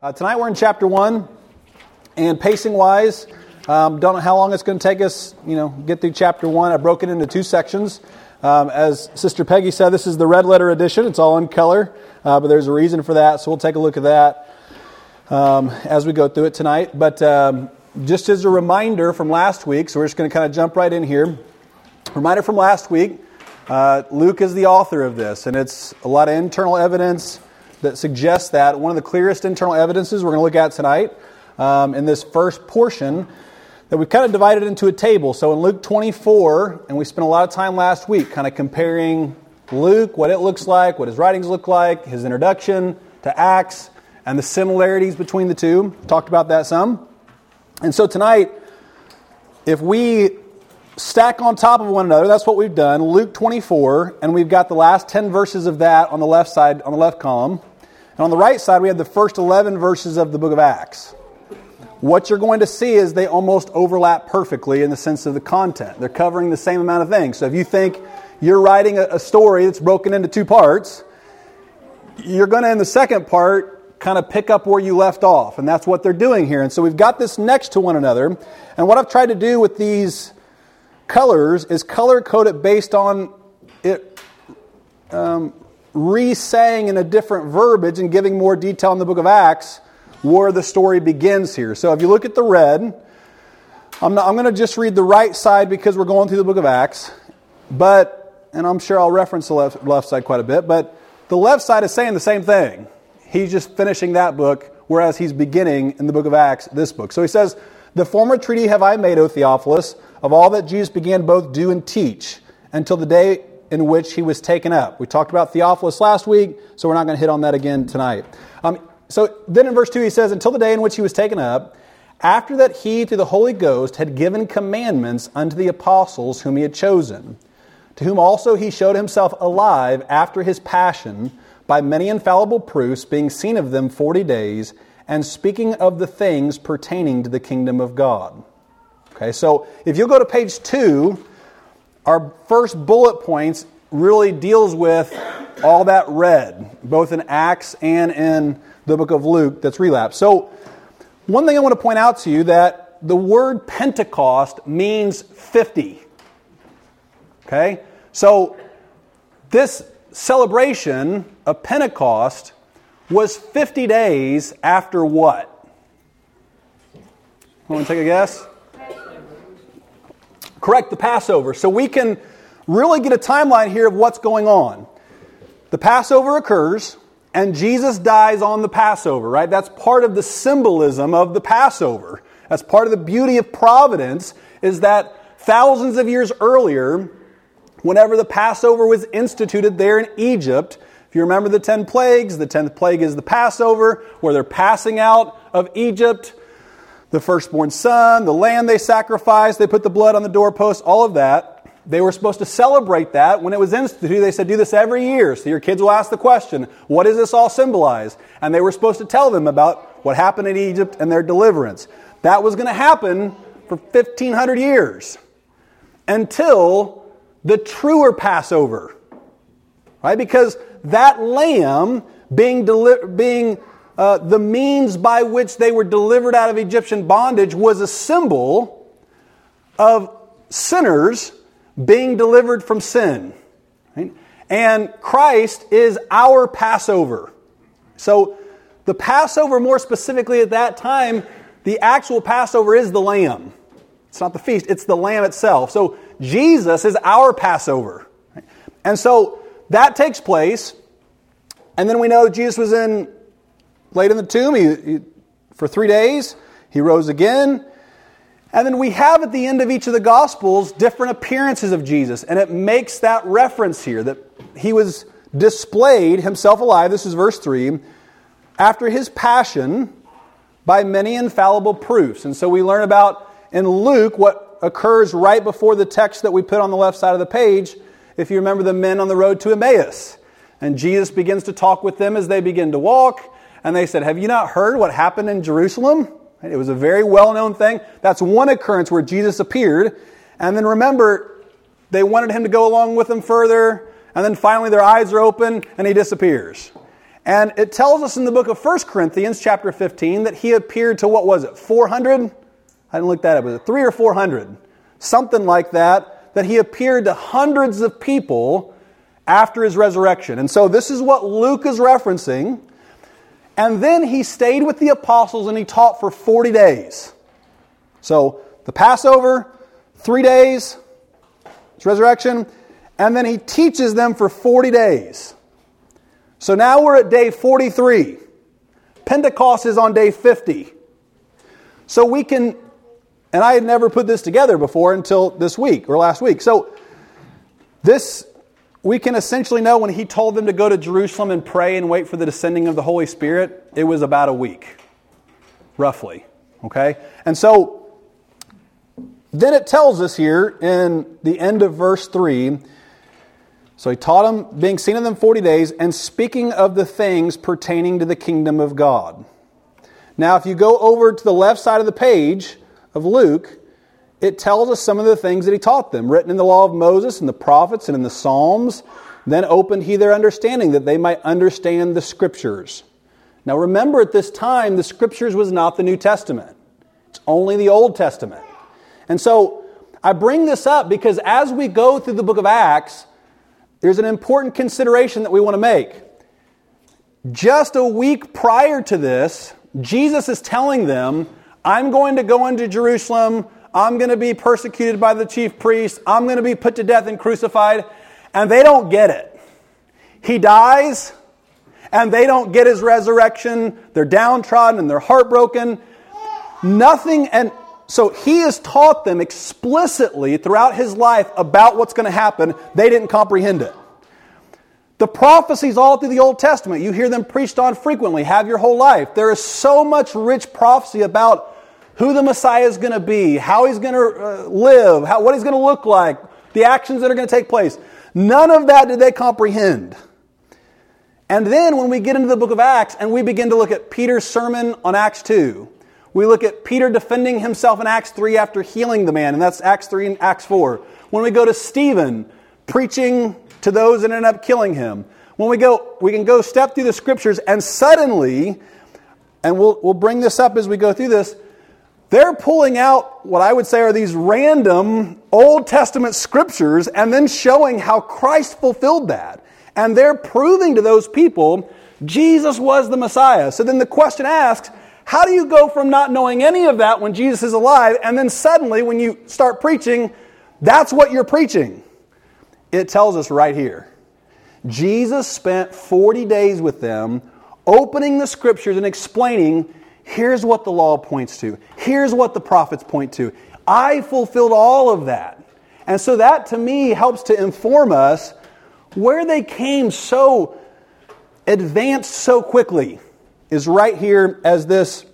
Uh, tonight we're in chapter one, and pacing wise, um, don't know how long it's going to take us. You know, get through chapter one. I broke it into two sections. Um, as Sister Peggy said, this is the red letter edition. It's all in color, uh, but there's a reason for that. So we'll take a look at that um, as we go through it tonight. But um, just as a reminder from last week, so we're just going to kind of jump right in here. Reminder from last week. Uh, Luke is the author of this, and it's a lot of internal evidence that suggests that. One of the clearest internal evidences we're going to look at tonight um, in this first portion that we've kind of divided into a table. So in Luke 24, and we spent a lot of time last week kind of comparing Luke, what it looks like, what his writings look like, his introduction to Acts, and the similarities between the two. Talked about that some. And so tonight, if we stack on top of one another, that's what we've done. Luke 24, and we've got the last 10 verses of that on the left side, on the left column. And on the right side, we have the first 11 verses of the book of Acts. What you're going to see is they almost overlap perfectly in the sense of the content. They're covering the same amount of things. So if you think you're writing a story that's broken into two parts, you're going to, in the second part, kind of pick up where you left off. And that's what they're doing here. And so we've got this next to one another. And what I've tried to do with these colors is color coded based on it um, re saying in a different verbiage and giving more detail in the book of Acts where the story begins here. So if you look at the red, I'm, I'm going to just read the right side because we're going through the book of Acts, but, and I'm sure I'll reference the left, left side quite a bit, but the left side is saying the same thing. He's just finishing that book, whereas he's beginning in the book of Acts this book. So he says, The former treaty have I made, O Theophilus, of all that Jesus began both do and teach, until the day in which he was taken up. We talked about Theophilus last week, so we're not going to hit on that again tonight. Um, so then in verse 2, he says, Until the day in which he was taken up, after that he, through the Holy Ghost, had given commandments unto the apostles whom he had chosen, to whom also he showed himself alive after his passion by many infallible proofs, being seen of them forty days, and speaking of the things pertaining to the kingdom of God. Okay, so if you'll go to page 2, our first bullet points really deals with all that red, both in Acts and in the book of Luke that's relapsed. So, one thing I want to point out to you that the word Pentecost means 50. Okay? So, this celebration of Pentecost was 50 days after what? Want to take a guess? Correct, the Passover. So we can really get a timeline here of what's going on. The Passover occurs, and Jesus dies on the Passover, right? That's part of the symbolism of the Passover. That's part of the beauty of providence, is that thousands of years earlier, whenever the Passover was instituted there in Egypt, if you remember the 10 plagues, the 10th plague is the Passover, where they're passing out of Egypt the firstborn son, the lamb they sacrificed, they put the blood on the doorpost, all of that. They were supposed to celebrate that when it was instituted. They said, do this every year. So your kids will ask the question, what does this all symbolize? And they were supposed to tell them about what happened in Egypt and their deliverance. That was going to happen for 1500 years until the truer Passover. Right? Because that lamb being, deli- being uh, the means by which they were delivered out of Egyptian bondage was a symbol of sinners being delivered from sin. Right? And Christ is our Passover. So, the Passover, more specifically at that time, the actual Passover is the lamb. It's not the feast, it's the lamb itself. So, Jesus is our Passover. And so, that takes place. And then we know Jesus was in laid in the tomb he, he, for three days. He rose again. And then we have at the end of each of the Gospels different appearances of Jesus. And it makes that reference here that he was displayed himself alive. This is verse 3 after his passion by many infallible proofs. And so we learn about in Luke what occurs right before the text that we put on the left side of the page. If you remember the men on the road to Emmaus. And Jesus begins to talk with them as they begin to walk and they said, Have you not heard what happened in Jerusalem? It was a very well known thing. That's one occurrence where Jesus appeared. And then remember, they wanted him to go along with them further. And then finally, their eyes are open and he disappears. And it tells us in the book of 1 Corinthians, chapter 15, that he appeared to what was it, 400? I didn't look that up. Was it three or 400? Something like that, that he appeared to hundreds of people after his resurrection. And so this is what Luke is referencing. And then he stayed with the apostles and he taught for 40 days. So the Passover, three days, it's resurrection, and then he teaches them for 40 days. So now we're at day 43. Pentecost is on day 50. So we can, and I had never put this together before until this week or last week. So this, we can essentially know when he told them to go to Jerusalem and pray and wait for the descending of the Holy Spirit, it was about a week, roughly. Okay? And so then it tells us here in the end of verse 3 so he taught them, being seen of them 40 days, and speaking of the things pertaining to the kingdom of God. Now, if you go over to the left side of the page of Luke, it tells us some of the things that he taught them, written in the law of Moses and the prophets and in the Psalms. Then opened he their understanding that they might understand the scriptures. Now, remember at this time, the scriptures was not the New Testament, it's only the Old Testament. And so I bring this up because as we go through the book of Acts, there's an important consideration that we want to make. Just a week prior to this, Jesus is telling them, I'm going to go into Jerusalem. I'm going to be persecuted by the chief priests. I'm going to be put to death and crucified. And they don't get it. He dies, and they don't get his resurrection. They're downtrodden and they're heartbroken. Nothing, and so he has taught them explicitly throughout his life about what's going to happen. They didn't comprehend it. The prophecies all through the Old Testament, you hear them preached on frequently, have your whole life. There is so much rich prophecy about who the Messiah is going to be, how he's going to uh, live, how, what he's going to look like, the actions that are going to take place. None of that did they comprehend. And then when we get into the book of Acts and we begin to look at Peter's sermon on Acts 2, we look at Peter defending himself in Acts 3 after healing the man, and that's Acts 3 and Acts 4. When we go to Stephen preaching to those that end up killing him. When we go, we can go step through the scriptures, and suddenly, and we'll, we'll bring this up as we go through this, they're pulling out what I would say are these random Old Testament scriptures and then showing how Christ fulfilled that. And they're proving to those people Jesus was the Messiah. So then the question asks, how do you go from not knowing any of that when Jesus is alive, and then suddenly, when you start preaching, that's what you're preaching? It tells us right here. Jesus spent 40 days with them, opening the scriptures and explaining here's what the law points to, here's what the prophets point to. I fulfilled all of that. And so that to me helps to inform us where they came so advanced so quickly is right here as this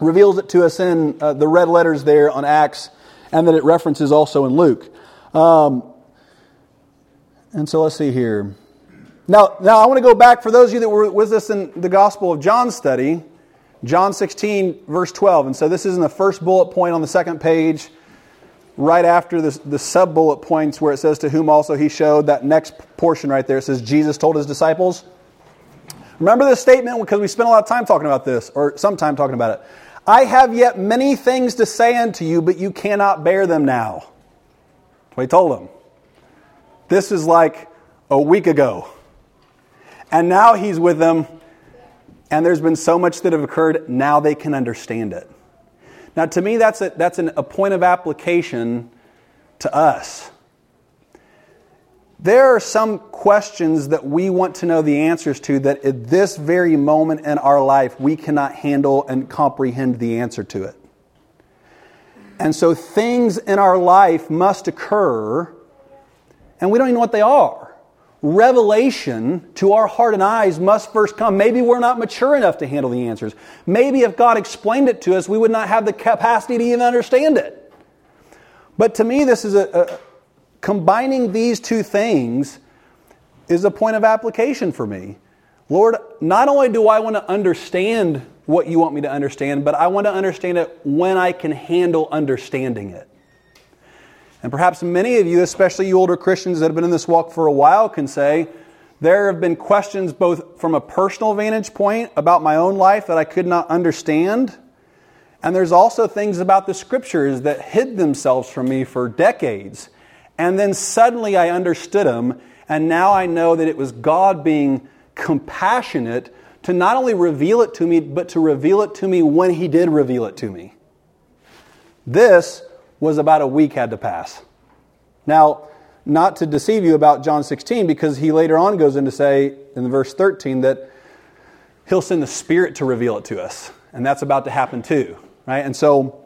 reveals it to us in uh, the red letters there on Acts, and that it references also in Luke. Um, and so let's see here. Now, now I want to go back for those of you that were with us in the Gospel of John study, John 16, verse 12. And so this is in the first bullet point on the second page, right after the, the sub bullet points where it says, To whom also he showed. That next portion right there it says, Jesus told his disciples. Remember this statement because we spent a lot of time talking about this, or some time talking about it. I have yet many things to say unto you, but you cannot bear them now. That's what he told them. This is like a week ago. And now he's with them, and there's been so much that have occurred, now they can understand it. Now, to me, that's a, that's an, a point of application to us. There are some questions that we want to know the answers to that at this very moment in our life we cannot handle and comprehend the answer to it. And so things in our life must occur, and we don't even know what they are. Revelation to our heart and eyes must first come. Maybe we're not mature enough to handle the answers. Maybe if God explained it to us, we would not have the capacity to even understand it. But to me, this is a, a combining these two things is a point of application for me. Lord, not only do I want to understand what you want me to understand, but I want to understand it when I can handle understanding it. And perhaps many of you, especially you older Christians that have been in this walk for a while, can say, There have been questions both from a personal vantage point about my own life that I could not understand. And there's also things about the scriptures that hid themselves from me for decades. And then suddenly I understood them. And now I know that it was God being compassionate to not only reveal it to me, but to reveal it to me when He did reveal it to me. This was about a week had to pass. Now, not to deceive you about John 16, because he later on goes in to say in verse 13 that he'll send the Spirit to reveal it to us. And that's about to happen too, right? And so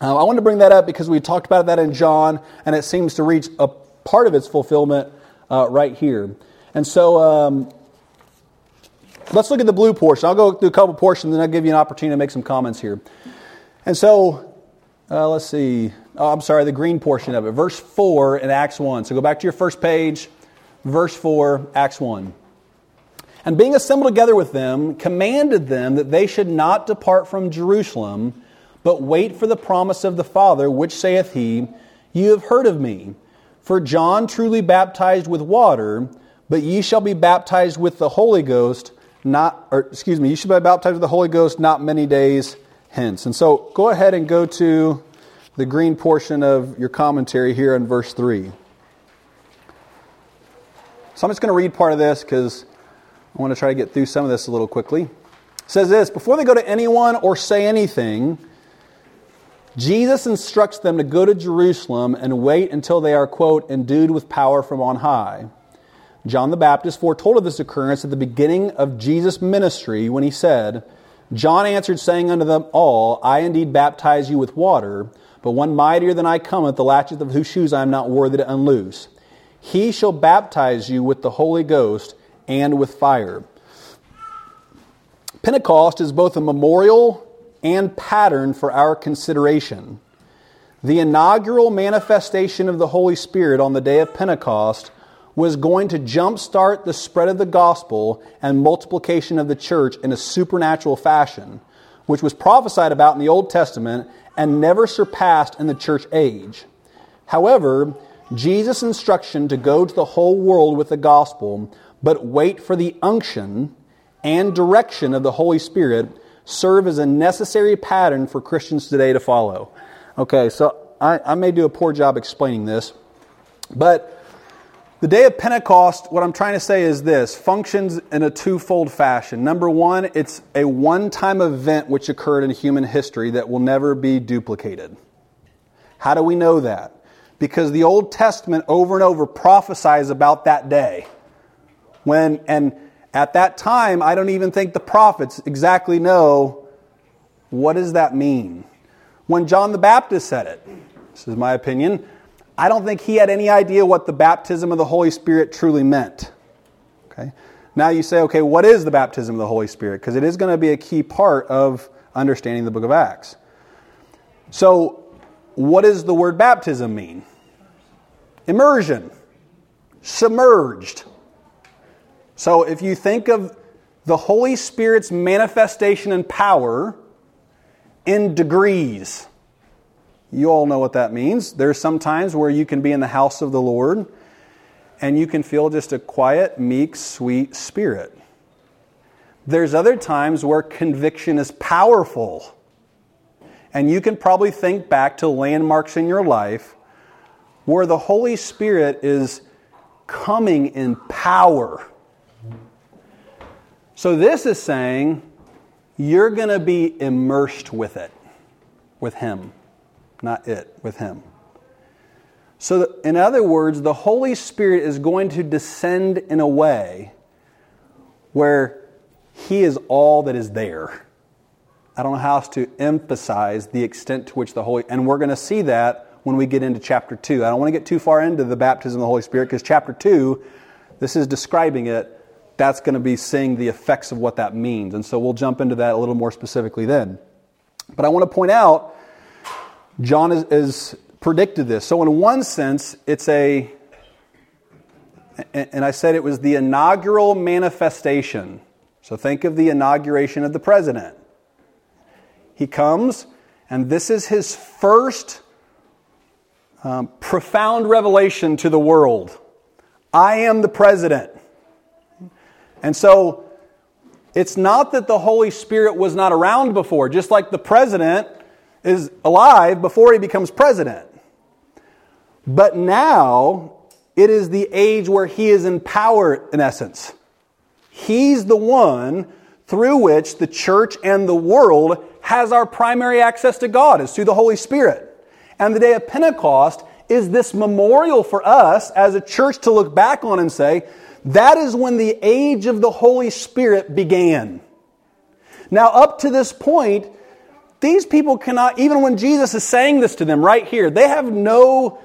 uh, I want to bring that up because we talked about that in John, and it seems to reach a part of its fulfillment uh, right here. And so um, let's look at the blue portion. I'll go through a couple portions, then I'll give you an opportunity to make some comments here. And so uh, let's see. Oh, I'm sorry, the green portion of it. Verse 4 in Acts 1. So go back to your first page, verse 4, Acts 1. And being assembled together with them, commanded them that they should not depart from Jerusalem, but wait for the promise of the Father, which saith he, You have heard of me. For John truly baptized with water, but ye shall be baptized with the Holy Ghost, not, or excuse me, you shall be baptized with the Holy Ghost not many days hence. And so go ahead and go to the green portion of your commentary here in verse 3. So I'm just going to read part of this because I want to try to get through some of this a little quickly. It says this Before they go to anyone or say anything, Jesus instructs them to go to Jerusalem and wait until they are, quote, endued with power from on high. John the Baptist foretold of this occurrence at the beginning of Jesus' ministry when he said, John answered, saying unto them all, I indeed baptize you with water, but one mightier than I cometh, the latchet of whose shoes I am not worthy to unloose. He shall baptize you with the Holy Ghost and with fire. Pentecost is both a memorial and pattern for our consideration. The inaugural manifestation of the Holy Spirit on the day of Pentecost was going to jumpstart the spread of the gospel and multiplication of the church in a supernatural fashion, which was prophesied about in the Old Testament and never surpassed in the church age. However, Jesus' instruction to go to the whole world with the gospel, but wait for the unction and direction of the Holy Spirit, serve as a necessary pattern for Christians today to follow. Okay, so I, I may do a poor job explaining this, but the day of Pentecost, what I'm trying to say is this functions in a twofold fashion. Number one, it's a one time event which occurred in human history that will never be duplicated. How do we know that? Because the Old Testament over and over prophesies about that day. When, and at that time, I don't even think the prophets exactly know what does that mean. When John the Baptist said it, this is my opinion, I don't think he had any idea what the baptism of the Holy Spirit truly meant. Okay? Now you say, okay, what is the baptism of the Holy Spirit? Because it is going to be a key part of understanding the book of Acts. So, what does the word baptism mean? Immersion, submerged. So, if you think of the Holy Spirit's manifestation and power in degrees, you all know what that means. There's some times where you can be in the house of the Lord and you can feel just a quiet, meek, sweet spirit. There's other times where conviction is powerful. And you can probably think back to landmarks in your life where the Holy Spirit is coming in power. So, this is saying you're going to be immersed with it, with Him not it, with Him. So, in other words, the Holy Spirit is going to descend in a way where He is all that is there. I don't know how else to emphasize the extent to which the Holy, and we're going to see that when we get into chapter 2. I don't want to get too far into the baptism of the Holy Spirit because chapter 2, this is describing it. That's going to be seeing the effects of what that means. And so we'll jump into that a little more specifically then. But I want to point out John has, predicted this. So, in one sense, it's a, and I said it was the inaugural manifestation. So, think of the inauguration of the president. He comes, and this is his first um, profound revelation to the world I am the president. And so it's not that the Holy Spirit was not around before, just like the president is alive before he becomes president. But now it is the age where he is in power, in essence. He's the one through which the church and the world has our primary access to God, is through the Holy Spirit. And the day of Pentecost is this memorial for us as a church to look back on and say, that is when the age of the Holy Spirit began. Now, up to this point, these people cannot, even when Jesus is saying this to them right here, they have no,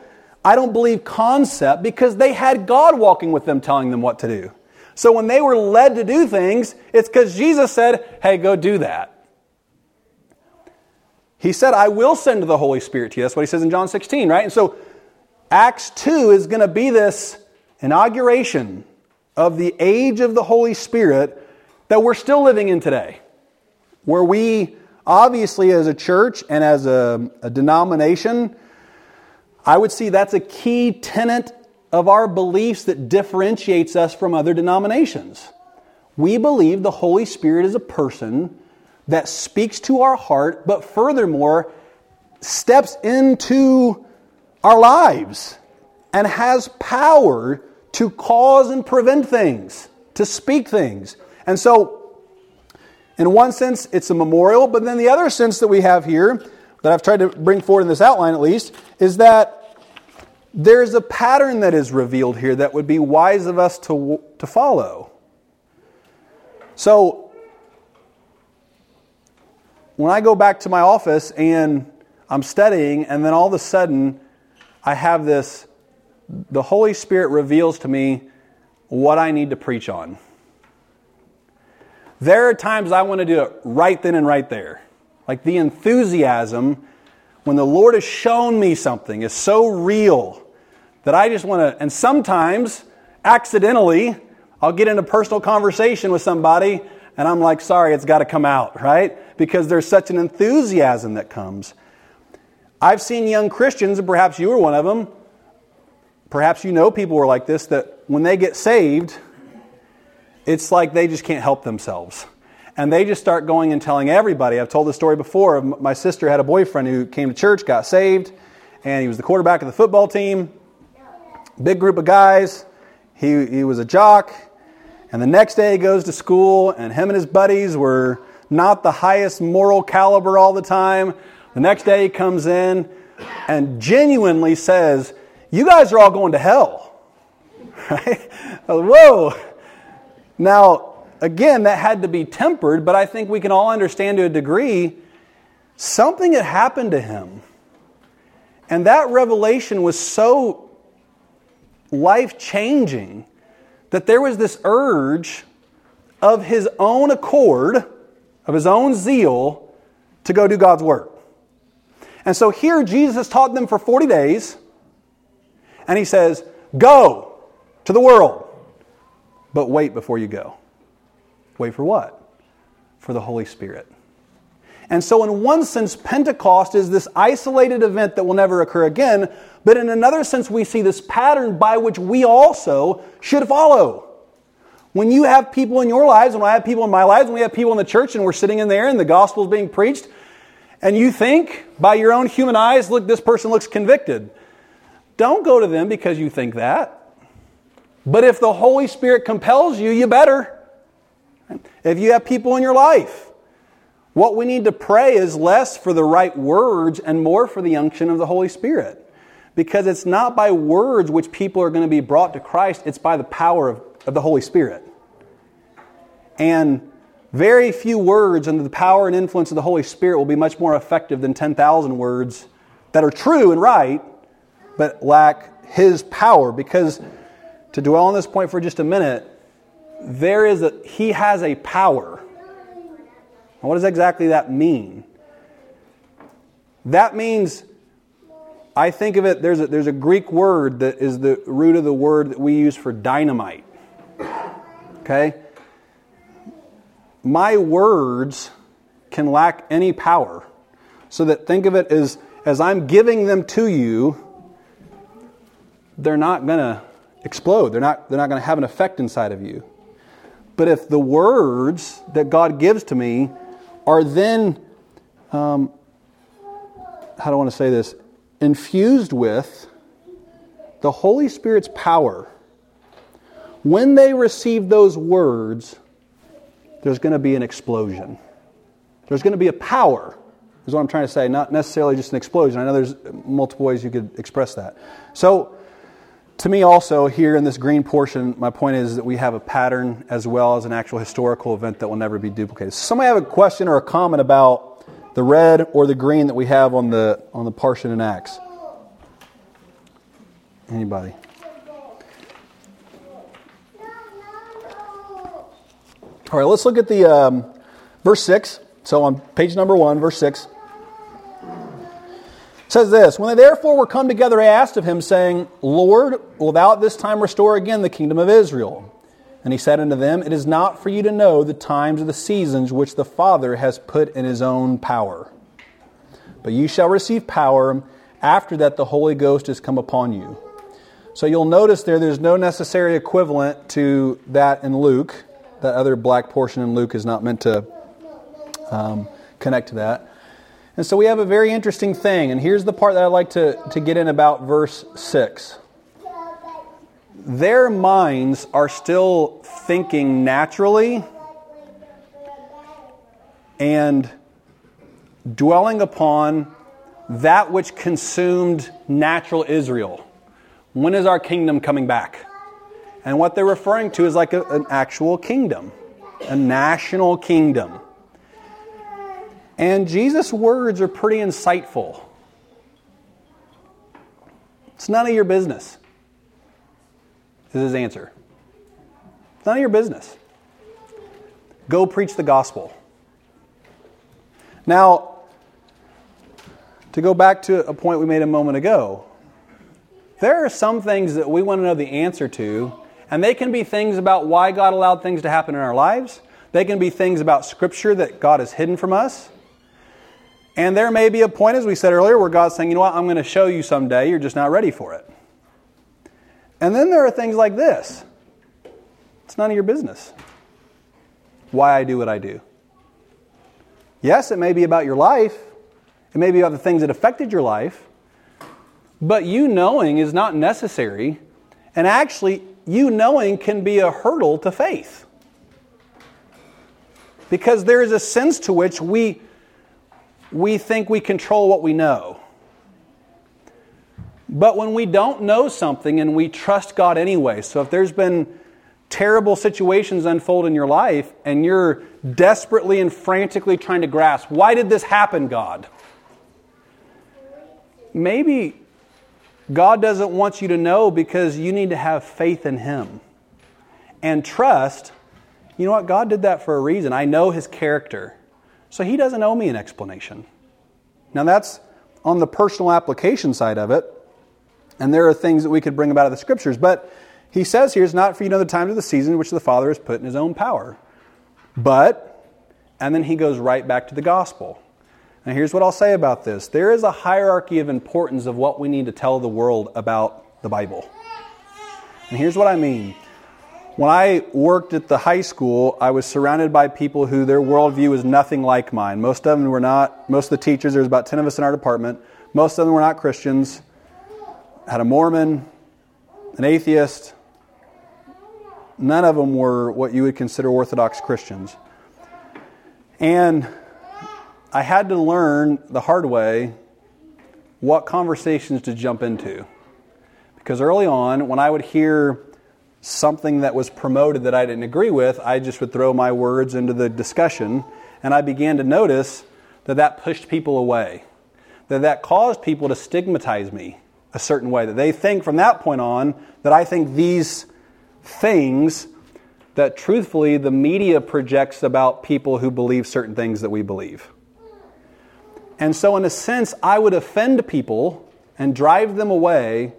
I don't believe, concept because they had God walking with them telling them what to do. So when they were led to do things, it's because Jesus said, hey, go do that. He said, I will send the Holy Spirit to you. That's what he says in John 16, right? And so Acts 2 is going to be this inauguration of the age of the Holy Spirit that we're still living in today, where we obviously, as a church and as a, a denomination, I would see that's a key tenet of our beliefs that differentiates us from other denominations. We believe the Holy Spirit is a person that speaks to our heart, but furthermore, steps into our lives and has power to cause and prevent things, to speak things. And so, in one sense, it's a memorial, but then the other sense that we have here, that I've tried to bring forward in this outline at least, is that there's a pattern that is revealed here that would be wise of us to, to follow. So, when I go back to my office and I'm studying, and then all of a sudden I have this the Holy Spirit reveals to me what I need to preach on. There are times I want to do it right then and right there. Like the enthusiasm when the Lord has shown me something is so real that I just want to, and sometimes accidentally, I'll get in a personal conversation with somebody and I'm like, sorry, it's got to come out, right? Because there's such an enthusiasm that comes. I've seen young Christians, and perhaps you were one of them, Perhaps you know people who are like this that when they get saved, it's like they just can't help themselves. And they just start going and telling everybody. I've told this story before. My sister had a boyfriend who came to church, got saved, and he was the quarterback of the football team. Big group of guys. He, he was a jock. And the next day he goes to school, and him and his buddies were not the highest moral caliber all the time. The next day he comes in and genuinely says, you guys are all going to hell. Right? Whoa. Now, again, that had to be tempered, but I think we can all understand to a degree something had happened to him. And that revelation was so life changing that there was this urge of his own accord, of his own zeal, to go do God's work. And so here Jesus taught them for 40 days and he says, Go to the world. But wait before you go. Wait for what? For the Holy Spirit. And so, in one sense, Pentecost is this isolated event that will never occur again. But in another sense, we see this pattern by which we also should follow. When you have people in your lives, and I have people in my lives, and we have people in the church, and we're sitting in there, and the gospel is being preached, and you think by your own human eyes, look, this person looks convicted. Don't go to them because you think that. But if the Holy Spirit compels you, you better. If you have people in your life, what we need to pray is less for the right words and more for the unction of the Holy Spirit. Because it's not by words which people are going to be brought to Christ, it's by the power of, of the Holy Spirit. And very few words under the power and influence of the Holy Spirit will be much more effective than 10,000 words that are true and right, but lack his power. Because to dwell on this point for just a minute, there is a, he has a power. And what does exactly that mean? That means, I think of it, there's a, there's a Greek word that is the root of the word that we use for dynamite. Okay? My words can lack any power. So that think of it as, as I'm giving them to you, they're not going to explode. They're not, they're not going to have an effect inside of you. But if the words that God gives to me are then, um, how do I want to say this, infused with the Holy Spirit's power, when they receive those words, there's going to be an explosion. There's going to be a power, is what I'm trying to say, not necessarily just an explosion. I know there's multiple ways you could express that. So, to me, also, here in this green portion, my point is that we have a pattern as well as an actual historical event that will never be duplicated. Somebody have a question or a comment about the red or the green that we have on the, on the portion in Acts? Anybody? All right, let's look at the um, verse 6. So on page number 1, verse 6 says this When they therefore were come together, I asked of him, saying, Lord, wilt thou at this time restore again the kingdom of Israel? And he said unto them, It is not for you to know the times or the seasons which the Father has put in his own power. But you shall receive power after that the Holy Ghost is come upon you. So you'll notice there, there's no necessary equivalent to that in Luke. That other black portion in Luke is not meant to um, connect to that. And so we have a very interesting thing. And here's the part that I'd like to, to get in about verse 6. Their minds are still thinking naturally and dwelling upon that which consumed natural Israel. When is our kingdom coming back? And what they're referring to is like a, an actual kingdom, a national kingdom. And Jesus' words are pretty insightful. It's none of your business, is his answer. It's none of your business. Go preach the gospel. Now, to go back to a point we made a moment ago, there are some things that we want to know the answer to, and they can be things about why God allowed things to happen in our lives. They can be things about Scripture that God has hidden from us. And there may be a point, as we said earlier, where God's saying, you know what, I'm going to show you someday, you're just not ready for it. And then there are things like this it's none of your business why I do what I do. Yes, it may be about your life, it may be about the things that affected your life, but you knowing is not necessary. And actually, you knowing can be a hurdle to faith. Because there is a sense to which we we think we control what we know. But when we don't know something and we trust God anyway, so if there's been terrible situations unfold in your life and you're desperately and frantically trying to grasp, why did this happen, God? Maybe God doesn't want you to know because you need to have faith in Him and trust. You know what? God did that for a reason. I know His character. So he doesn't owe me an explanation. Now, that's on the personal application side of it. And there are things that we could bring about of the scriptures. But he says here, it's not for you know the times of the season which the Father has put in his own power. But, and then he goes right back to the gospel. Now, here's what I'll say about this there is a hierarchy of importance of what we need to tell the world about the Bible. And here's what I mean when I worked at the high school, I was surrounded by people who their worldview was nothing like mine. Most of them were not, most of the teachers, there was about 10 of us in our department, most of them were not Christians. Had a Mormon, an atheist. None of them were what you would consider Orthodox Christians. And I had to learn the hard way what conversations to jump into. Because early on, when I would hear something that was promoted that I didn't agree with, I just would throw my words into the discussion. And I began to notice that that pushed people away, that that caused people to stigmatize me a certain way, that they think from that point on that I think these things that truthfully the media projects about people who believe certain things that we believe. And so, in a sense, I would offend people and drive them away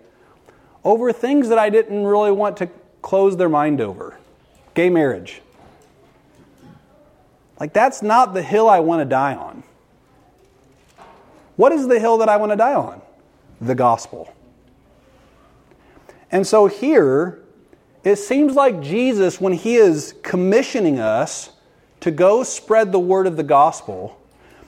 over things that I didn't really want to close their mind over. Gay marriage. Like, that's not the hill I want to die on. What is the hill that I want to die on? The gospel. And so here, it seems like Jesus, when he is commissioning us to go spread the word of the gospel,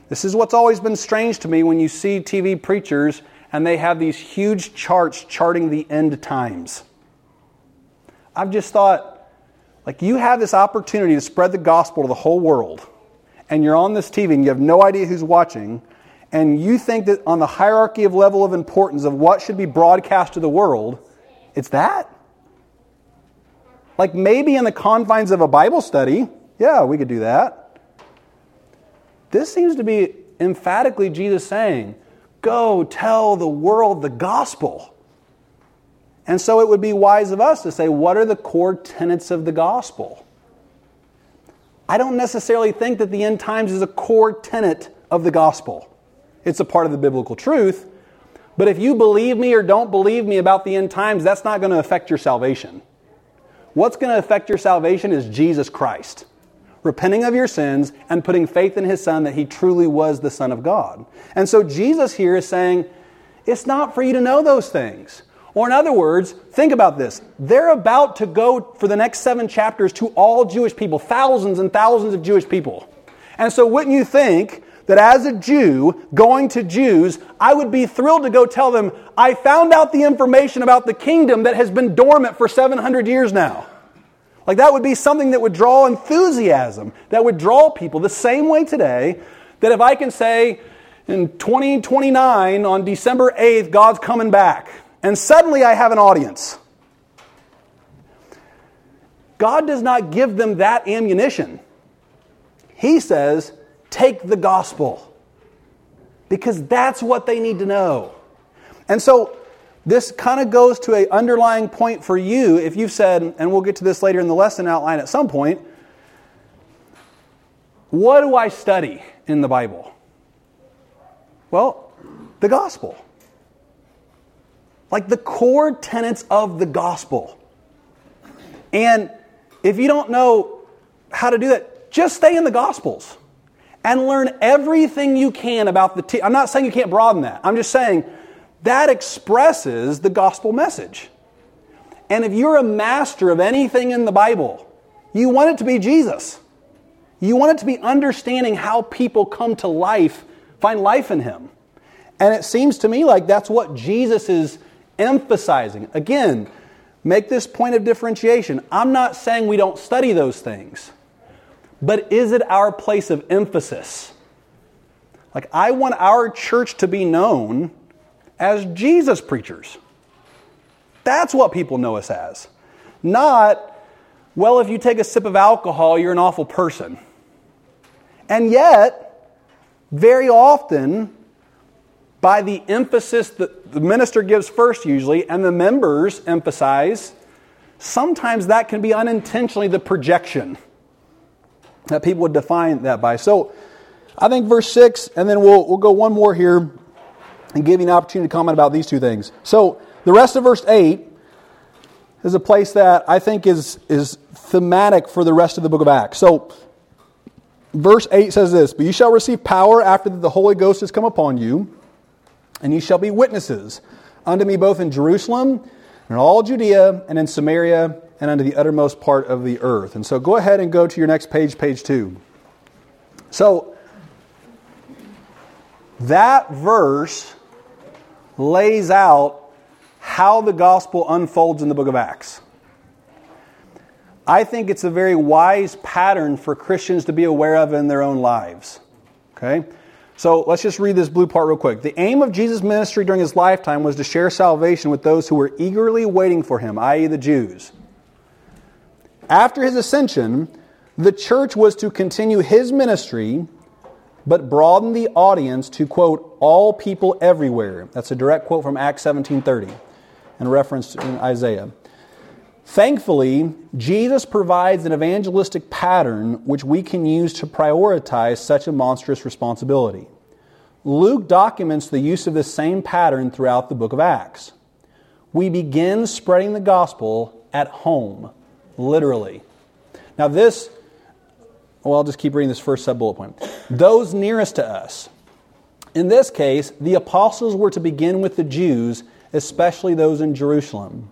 this is what's always been strange to me when you see TV preachers and they have these huge charts charting the end times. I've just thought, like, you have this opportunity to spread the gospel to the whole world, and you're on this TV and you have no idea who's watching, and you think that on the hierarchy of level of importance of what should be broadcast to the world, it's that? Like, maybe in the confines of a Bible study, yeah, we could do that. This seems to be emphatically Jesus saying, Go tell the world the gospel. And so it would be wise of us to say, What are the core tenets of the gospel? I don't necessarily think that the end times is a core tenet of the gospel. It's a part of the biblical truth. But if you believe me or don't believe me about the end times, that's not going to affect your salvation. What's going to affect your salvation is Jesus Christ repenting of your sins, and putting faith in his Son that he truly was the Son of God. And so Jesus here is saying, it's not for you to know those things. Or, in other words, think about this. They're about to go for the next seven chapters to all Jewish people, thousands and thousands of Jewish people. And so, wouldn't you think that as a Jew going to Jews, I would be thrilled to go tell them, I found out the information about the kingdom that has been dormant for 700 years now? Like that would be something that would draw enthusiasm, that would draw people the same way today that if I can say in 2029 on December 8th, God's coming back, and suddenly I have an audience. God does not give them that ammunition. He says, take the gospel. Because that's what they need to know. And so this kind of goes to an underlying point for you if you've said, and we'll get to this later in the lesson outline at some point, what do I study in the Bible? Well, the gospel. Like the core tenets of the gospel. And if you don't know how to do that, just stay in the gospels and learn everything you can about the. i I'm not saying you can't broaden that. I'm just saying that expresses the gospel message. And if you're a master of anything in the Bible, you want it to be Jesus. You want it to be understanding how people come to life, find life in Him. And it seems to me like that's what Jesus is emphasizing. Again, make this point of differentiation. I'm not saying we don't study those things, but is it our place of emphasis? Like, I want our church to be known as Jesus preachers. That's what people know us as. Not, well, if you take a sip of alcohol, you're an awful person. And yet, very often, by the emphasis that the minister gives first, usually, and the members emphasize, sometimes that can be unintentionally the projection that people would define that by. So, I think verse 6, and then we'll, we'll go one more here and give you an opportunity to comment about these two things. So, the rest of verse 8 is a place that I think is, is thematic for the rest of the book of Acts. So, verse 8 says this But you shall receive power after the Holy Ghost has come upon you, and you shall be witnesses unto me both in Jerusalem, and in all Judea, and in Samaria, and unto the uttermost part of the earth. And so, go ahead and go to your next page, page 2. So, that verse lays out how the gospel unfolds in the book of Acts. I think it's a very wise pattern for Christians to be aware of in their own lives. Okay? So let's just read this blue part real quick. The aim of Jesus' ministry during his lifetime was to share salvation with those who were eagerly waiting for him, i.e., the Jews. After his ascension, the church was to continue his ministry but broaden the audience to quote all people everywhere. That's a direct quote from Acts 17:30 and reference in Isaiah. Thankfully, Jesus provides an evangelistic pattern which we can use to prioritize such a monstrous responsibility. Luke documents the use of this same pattern throughout the book of Acts. We begin spreading the gospel at home, literally. Now, this well, I'll just keep reading this first sub bullet point. Those nearest to us. In this case, the apostles were to begin with the Jews, especially those in Jerusalem.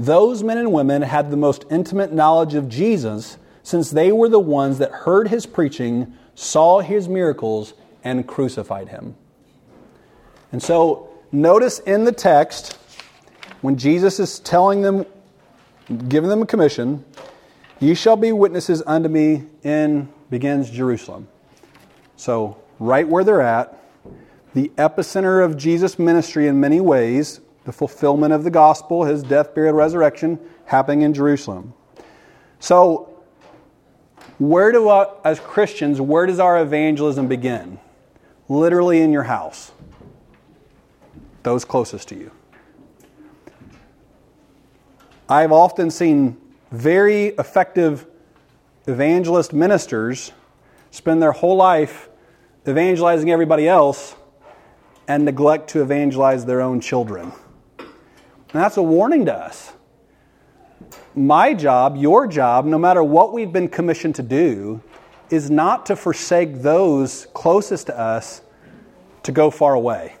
Those men and women had the most intimate knowledge of Jesus since they were the ones that heard his preaching, saw his miracles, and crucified him. And so, notice in the text, when Jesus is telling them, giving them a commission, ye shall be witnesses unto me in, begins Jerusalem. So, right where they're at, the epicenter of Jesus' ministry in many ways, the fulfillment of the gospel, his death, burial, resurrection, happening in Jerusalem. So, where do, uh, as Christians, where does our evangelism begin? Literally in your house, those closest to you. I've often seen very effective evangelist ministers spend their whole life evangelizing everybody else and neglect to evangelize their own children. And that's a warning to us. My job, your job, no matter what we've been commissioned to do, is not to forsake those closest to us to go far away.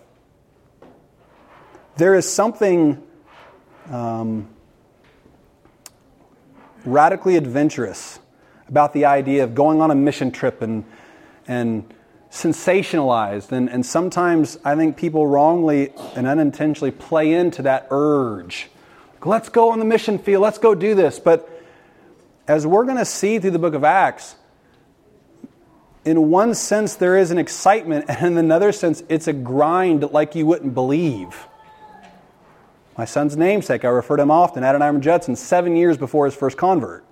There is something um, radically adventurous about the idea of going on a mission trip and, and sensationalized. And, and sometimes I think people wrongly and unintentionally play into that urge. Let's go on the mission field, let's go do this. But as we're going to see through the book of Acts, in one sense, there is an excitement, and in another sense, it's a grind like you wouldn't believe. My son's namesake, I refer to him often, Adoniram Judson, seven years before his first convert.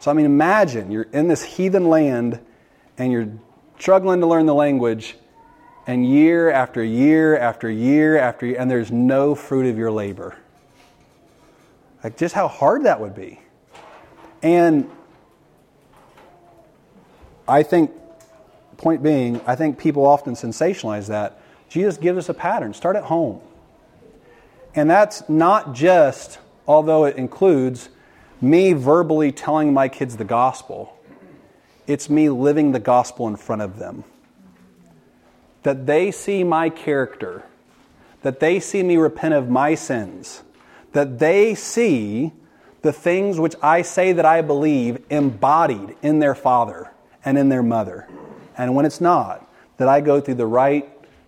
So, I mean, imagine you're in this heathen land and you're struggling to learn the language, and year after year after year after year, and there's no fruit of your labor. Like, just how hard that would be. And I think, point being, I think people often sensationalize that. Jesus gives us a pattern. Start at home. And that's not just, although it includes, me verbally telling my kids the gospel. It's me living the gospel in front of them. That they see my character, that they see me repent of my sins, that they see the things which I say that I believe embodied in their father and in their mother. And when it's not, that I go through the right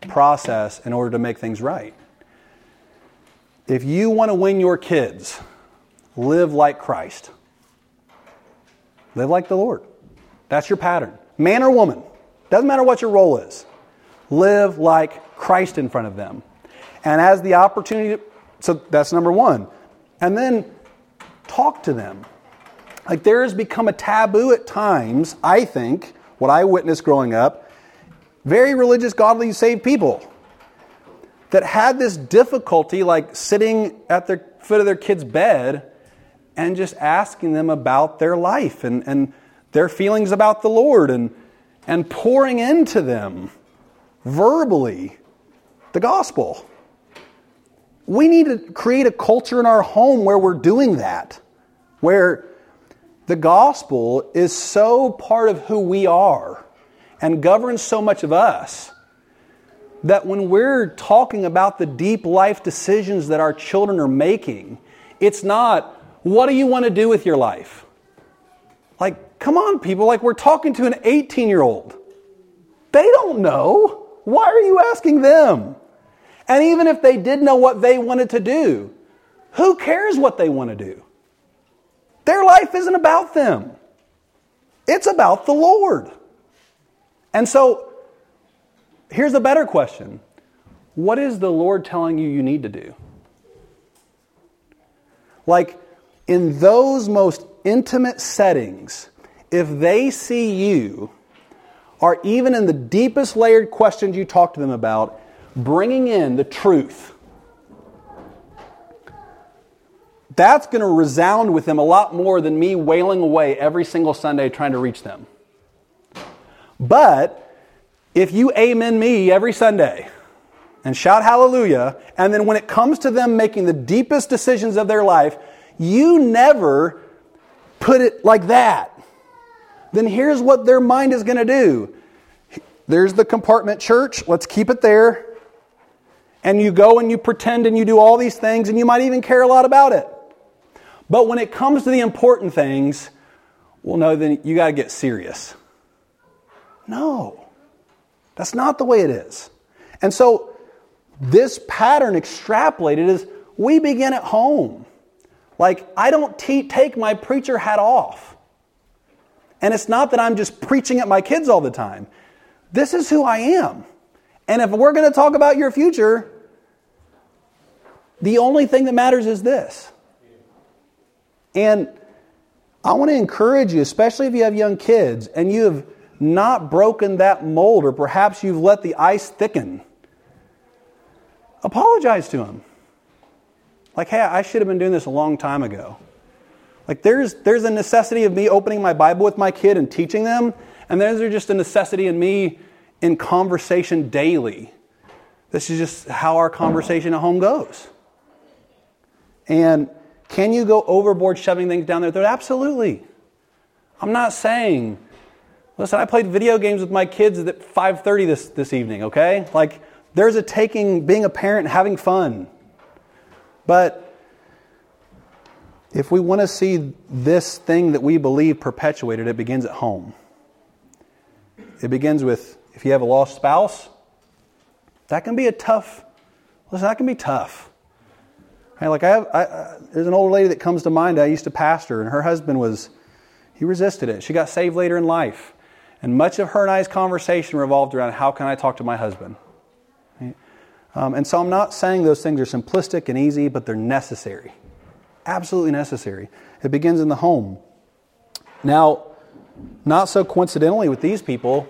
process in order to make things right. If you want to win your kids, live like Christ. Live like the Lord. That's your pattern. Man or woman, doesn't matter what your role is. Live like Christ in front of them. And as the opportunity, so that's number one. And then talk to them. Like there has become a taboo at times, I think, what I witnessed growing up, very religious, godly, saved people that had this difficulty, like sitting at the foot of their kid's bed and just asking them about their life and, and their feelings about the Lord and, and pouring into them verbally the gospel. We need to create a culture in our home where we're doing that, where the gospel is so part of who we are and governs so much of us that when we're talking about the deep life decisions that our children are making, it's not, what do you want to do with your life? Like, Come on, people, like we're talking to an 18 year old. They don't know. Why are you asking them? And even if they did know what they wanted to do, who cares what they want to do? Their life isn't about them, it's about the Lord. And so, here's a better question What is the Lord telling you you need to do? Like, in those most intimate settings, if they see you, or even in the deepest layered questions you talk to them about, bringing in the truth, that's going to resound with them a lot more than me wailing away every single Sunday trying to reach them. But if you amen me every Sunday and shout hallelujah, and then when it comes to them making the deepest decisions of their life, you never put it like that then here's what their mind is going to do. There's the compartment church. Let's keep it there. And you go and you pretend and you do all these things and you might even care a lot about it. But when it comes to the important things, well, no, then you got to get serious. No, that's not the way it is. And so, this pattern extrapolated is we begin at home. Like, I don't te- take my preacher hat off. And it's not that I'm just preaching at my kids all the time. This is who I am. And if we're going to talk about your future, the only thing that matters is this. And I want to encourage you, especially if you have young kids and you have not broken that mold, or perhaps you've let the ice thicken. Apologize to them. Like, hey, I should have been doing this a long time ago. Like, there's, there's a necessity of me opening my Bible with my kid and teaching them, and there's just a necessity in me in conversation daily. This is just how our conversation at home goes. And can you go overboard shoving things down their throat? Absolutely. I'm not saying, listen, I played video games with my kids at 5:30 this, this evening, okay? Like there's a taking being a parent having fun. But if we want to see this thing that we believe perpetuated, it begins at home. It begins with if you have a lost spouse, that can be a tough, listen, that can be tough. Right, like I have, I, there's an old lady that comes to mind I used to pastor, and her husband was, he resisted it. She got saved later in life. And much of her and I's conversation revolved around how can I talk to my husband? Right? Um, and so I'm not saying those things are simplistic and easy, but they're necessary. Absolutely necessary. It begins in the home. Now, not so coincidentally with these people,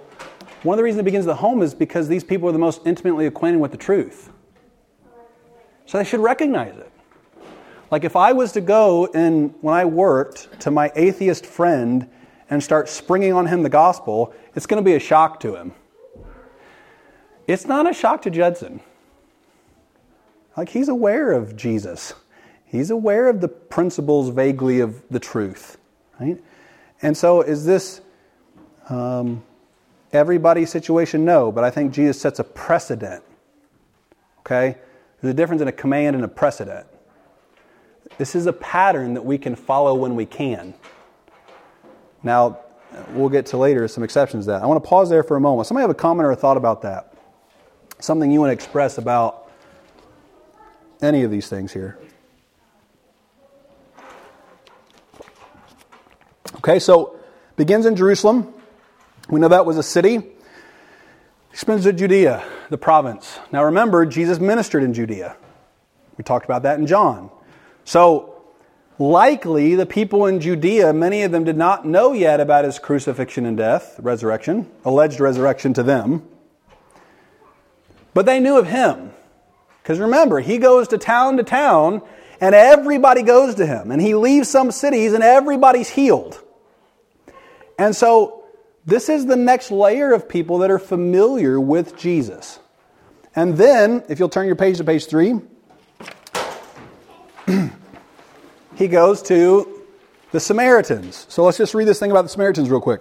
one of the reasons it begins in the home is because these people are the most intimately acquainted with the truth. So they should recognize it. Like if I was to go and when I worked to my atheist friend and start springing on him the gospel, it's going to be a shock to him. It's not a shock to Judson. Like he's aware of Jesus. He's aware of the principles vaguely of the truth, right? And so is this um, everybody's situation? No, but I think Jesus sets a precedent. Okay? There's a difference in a command and a precedent. This is a pattern that we can follow when we can. Now, we'll get to later some exceptions to that. I want to pause there for a moment. Somebody have a comment or a thought about that? Something you want to express about any of these things here? Okay, so begins in Jerusalem. We know that was a city. Expands to Judea, the province. Now remember, Jesus ministered in Judea. We talked about that in John. So, likely the people in Judea, many of them did not know yet about his crucifixion and death, resurrection, alleged resurrection to them. But they knew of him. Because remember, he goes to town to town and everybody goes to him. And he leaves some cities and everybody's healed. And so, this is the next layer of people that are familiar with Jesus. And then, if you'll turn your page to page three, he goes to the Samaritans. So let's just read this thing about the Samaritans real quick.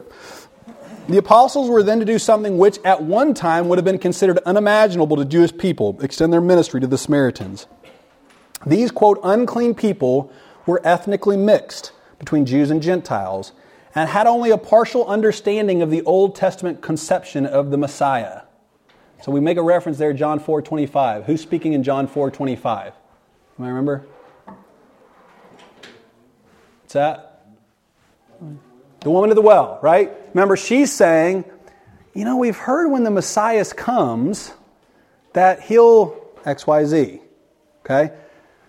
The apostles were then to do something which at one time would have been considered unimaginable to Jewish people, extend their ministry to the Samaritans. These, quote, unclean people were ethnically mixed between Jews and Gentiles and had only a partial understanding of the Old Testament conception of the Messiah. So we make a reference there, John 4 25. Who's speaking in John 4 25? You might remember? What's that? The woman at the well, right? Remember, she's saying, you know, we've heard when the Messiah comes that he'll XYZ. Okay?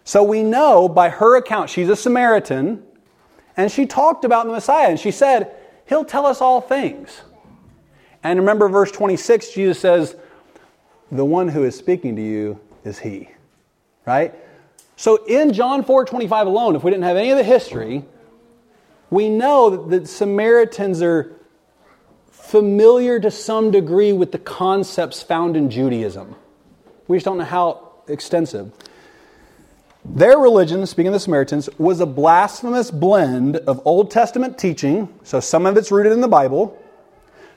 So we know by her account, she's a Samaritan, and she talked about the Messiah, and she said, He'll tell us all things. And remember verse 26, Jesus says, The one who is speaking to you is He. Right? So in John 4 25 alone, if we didn't have any of the history, we know that the Samaritans are familiar to some degree with the concepts found in Judaism. We just don't know how extensive. Their religion, speaking of the Samaritans, was a blasphemous blend of Old Testament teaching, so some of it's rooted in the Bible,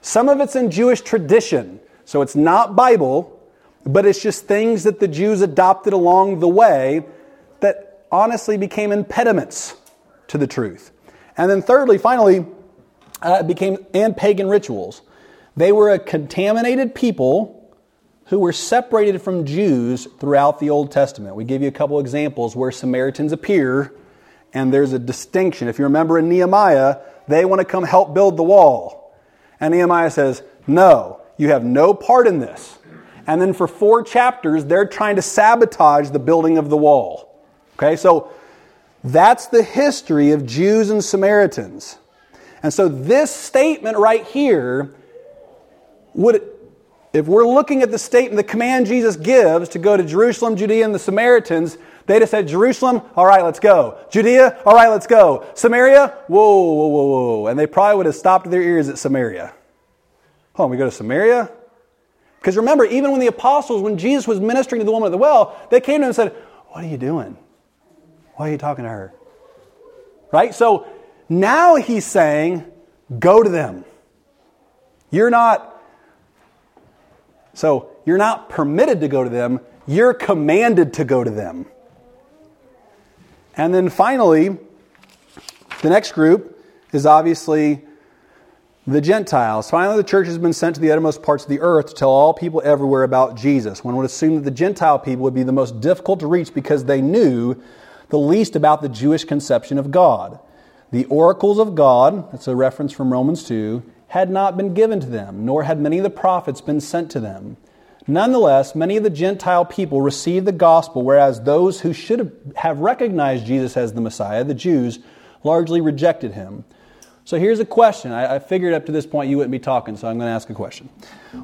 some of it's in Jewish tradition, so it's not Bible, but it's just things that the Jews adopted along the way that honestly became impediments to the truth. And then, thirdly, finally, uh, it became and pagan rituals. They were a contaminated people who were separated from Jews throughout the Old Testament. We give you a couple examples where Samaritans appear, and there's a distinction. If you remember in Nehemiah, they want to come help build the wall. And Nehemiah says, No, you have no part in this. And then for four chapters, they're trying to sabotage the building of the wall. Okay, so that's the history of Jews and Samaritans. And so this statement right here would if we're looking at the statement, the command Jesus gives to go to Jerusalem, Judea, and the Samaritans, they'd have said, Jerusalem, all right, let's go. Judea, all right, let's go. Samaria, whoa, whoa, whoa, whoa. And they probably would have stopped their ears at Samaria. Oh, we go to Samaria? Because remember, even when the apostles, when Jesus was ministering to the woman at the well, they came to him and said, What are you doing? Why are you talking to her? Right? So now he's saying, Go to them. You're not so you're not permitted to go to them, you're commanded to go to them. And then finally, the next group is obviously the Gentiles. Finally, the church has been sent to the uttermost parts of the earth to tell all people everywhere about Jesus. One would assume that the Gentile people would be the most difficult to reach because they knew the least about the Jewish conception of God. The oracles of God, that's a reference from Romans 2, had not been given to them, nor had many of the prophets been sent to them. Nonetheless, many of the Gentile people received the gospel, whereas those who should have recognized Jesus as the Messiah, the Jews, largely rejected him. So here's a question. I, figured up to this point you wouldn't be talking, so I'm going to ask a question.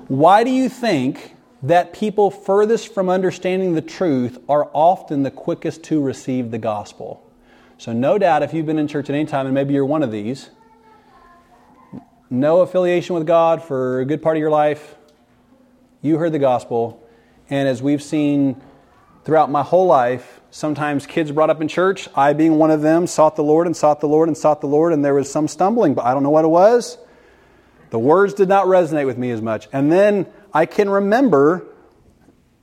Why do you think that people furthest from understanding the truth are often the quickest to receive the gospel? So, no doubt, if you've been in church at any time, and maybe you're one of these, no affiliation with God for a good part of your life, you heard the gospel. And as we've seen throughout my whole life, sometimes kids brought up in church, I being one of them, sought the Lord and sought the Lord and sought the Lord, and there was some stumbling, but I don't know what it was. The words did not resonate with me as much. And then I can remember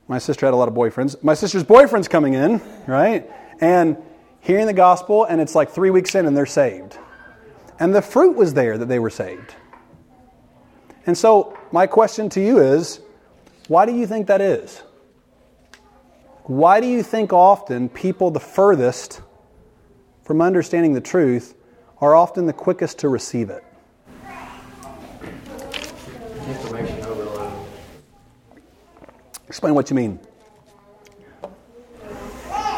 my sister had a lot of boyfriends. My sister's boyfriend's coming in, right? And hearing the gospel, and it's like three weeks in, and they're saved. And the fruit was there that they were saved. And so, my question to you is why do you think that is? Why do you think often people the furthest from understanding the truth are often the quickest to receive it? Information overload. Explain what you mean.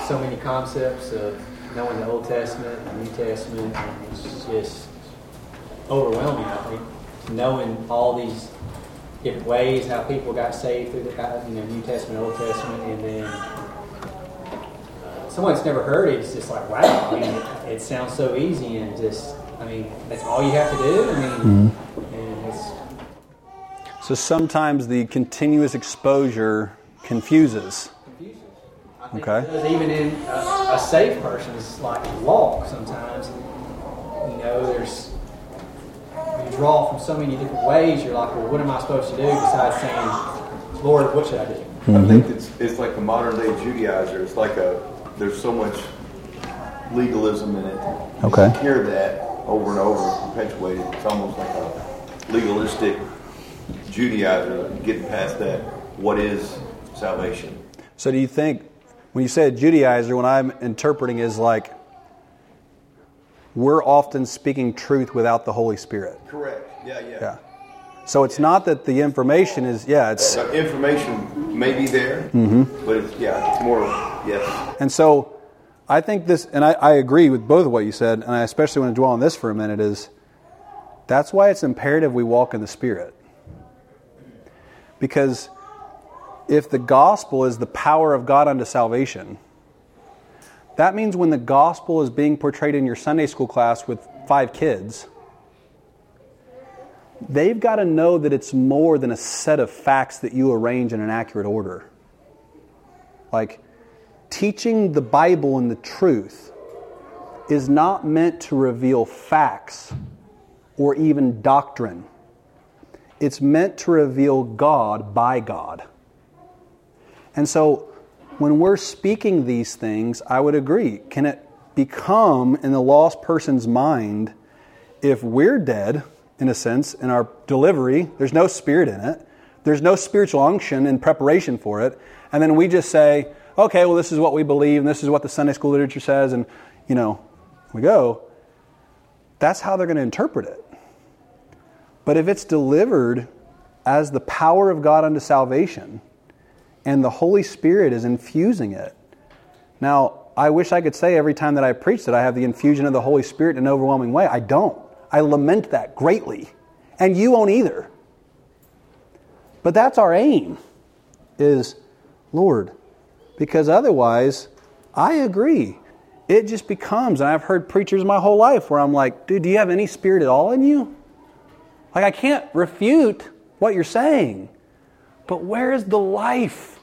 So many concepts of knowing the Old Testament, the New Testament, it's just overwhelming, I think. Knowing all these different ways how people got saved through the you know New Testament, Old Testament, and then uh, someone that's never heard it is just like, wow. I mean, it, it, sounds so easy and just, I mean, that's all you have to do. I mean, mm-hmm. so sometimes the continuous exposure confuses. Confuses. okay. Even in a, a safe person's like walk, sometimes, you know, there's draw from so many different ways, you're like, well, what am I supposed to do besides saying, Lord, what should I do? Mm-hmm. I think it's, it's like the modern day Judaizer. It's like a, there's so much legalism in it. Okay. You hear that over and over, perpetuated. It's almost like a legalistic Judaizer, getting past that. What is salvation? So do you think, when you say Judaizer, what I'm interpreting is like we're often speaking truth without the Holy Spirit. Correct. Yeah, yeah. Yeah. So it's not that the information is, yeah, it's. Uh, information may be there, mm-hmm. but it's, yeah, it's more, yes. And so I think this, and I, I agree with both of what you said, and I especially want to dwell on this for a minute, is that's why it's imperative we walk in the Spirit. Because if the gospel is the power of God unto salvation, that means when the gospel is being portrayed in your Sunday school class with five kids, they've got to know that it's more than a set of facts that you arrange in an accurate order. Like, teaching the Bible and the truth is not meant to reveal facts or even doctrine. It's meant to reveal God by God. And so when we're speaking these things, I would agree. Can it become in the lost person's mind if we're dead, in a sense, in our delivery, there's no spirit in it, there's no spiritual unction in preparation for it, and then we just say, okay, well, this is what we believe, and this is what the Sunday school literature says, and, you know, we go, that's how they're going to interpret it. But if it's delivered as the power of God unto salvation, and the Holy Spirit is infusing it. Now, I wish I could say every time that I preach that I have the infusion of the Holy Spirit in an overwhelming way. I don't. I lament that greatly. And you won't either. But that's our aim is Lord. Because otherwise, I agree. It just becomes, and I've heard preachers my whole life where I'm like, dude, do you have any spirit at all in you? Like, I can't refute what you're saying. But where is the life?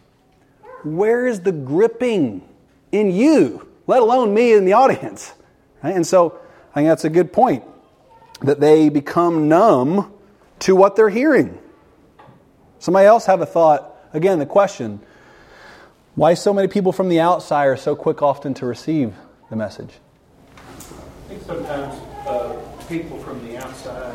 Where is the gripping in you, let alone me in the audience? Right? And so I think that's a good point that they become numb to what they're hearing. Somebody else have a thought? Again, the question why so many people from the outside are so quick often to receive the message? I think sometimes uh, people from the outside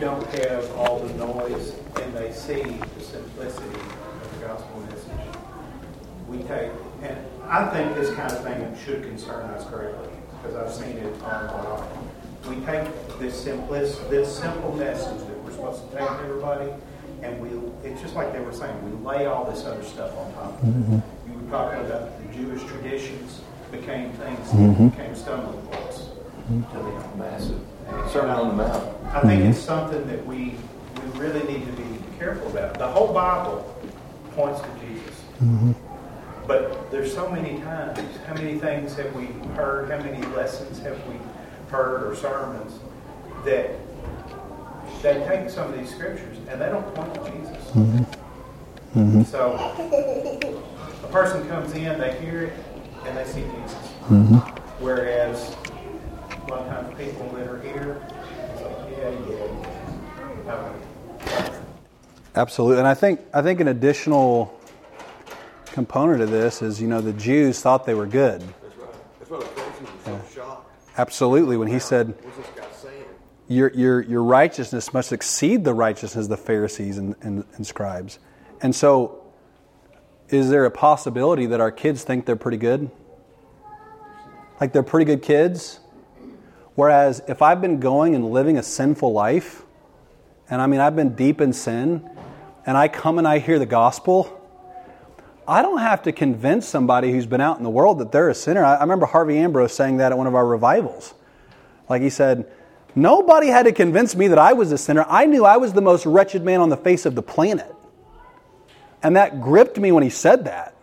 don't have all the noise and they see the simplicity of the gospel message. We take, and I think this kind of thing should concern us greatly because I've seen it on and life. We take this simplicity, this simple message that we're supposed to take to everybody, and we, it's just like they were saying, we lay all this other stuff on top of it. Mm-hmm. You were talking about the Jewish traditions became things mm-hmm. became stumbling blocks mm-hmm. to the massive. Sermon on the Mount. I think it's something that we we really need to be careful about. The whole Bible points to Jesus. Mm-hmm. But there's so many times, how many things have we heard, how many lessons have we heard or sermons that they take some of these scriptures and they don't point to Jesus. Mm-hmm. Mm-hmm. So a person comes in, they hear it, and they see Jesus. Mm-hmm. Whereas a lot of times people that are here, it's like, yeah, yeah. Absolutely, and I think I think an additional component of this is you know the Jews thought they were good. That's right. That's why the Pharisees so shocked. Absolutely, when he said, your, your, your righteousness must exceed the righteousness of the Pharisees and, and, and scribes. And so, is there a possibility that our kids think they're pretty good? Like they're pretty good kids? Whereas if I've been going and living a sinful life, and I mean, I've been deep in sin, and I come and I hear the gospel, I don't have to convince somebody who's been out in the world that they're a sinner. I, remember Harvey Ambrose saying that at one of our revivals. Like he said, Nobody had to convince me that I was a sinner. I knew I was the most wretched man on the face of the planet. And that gripped me when he said that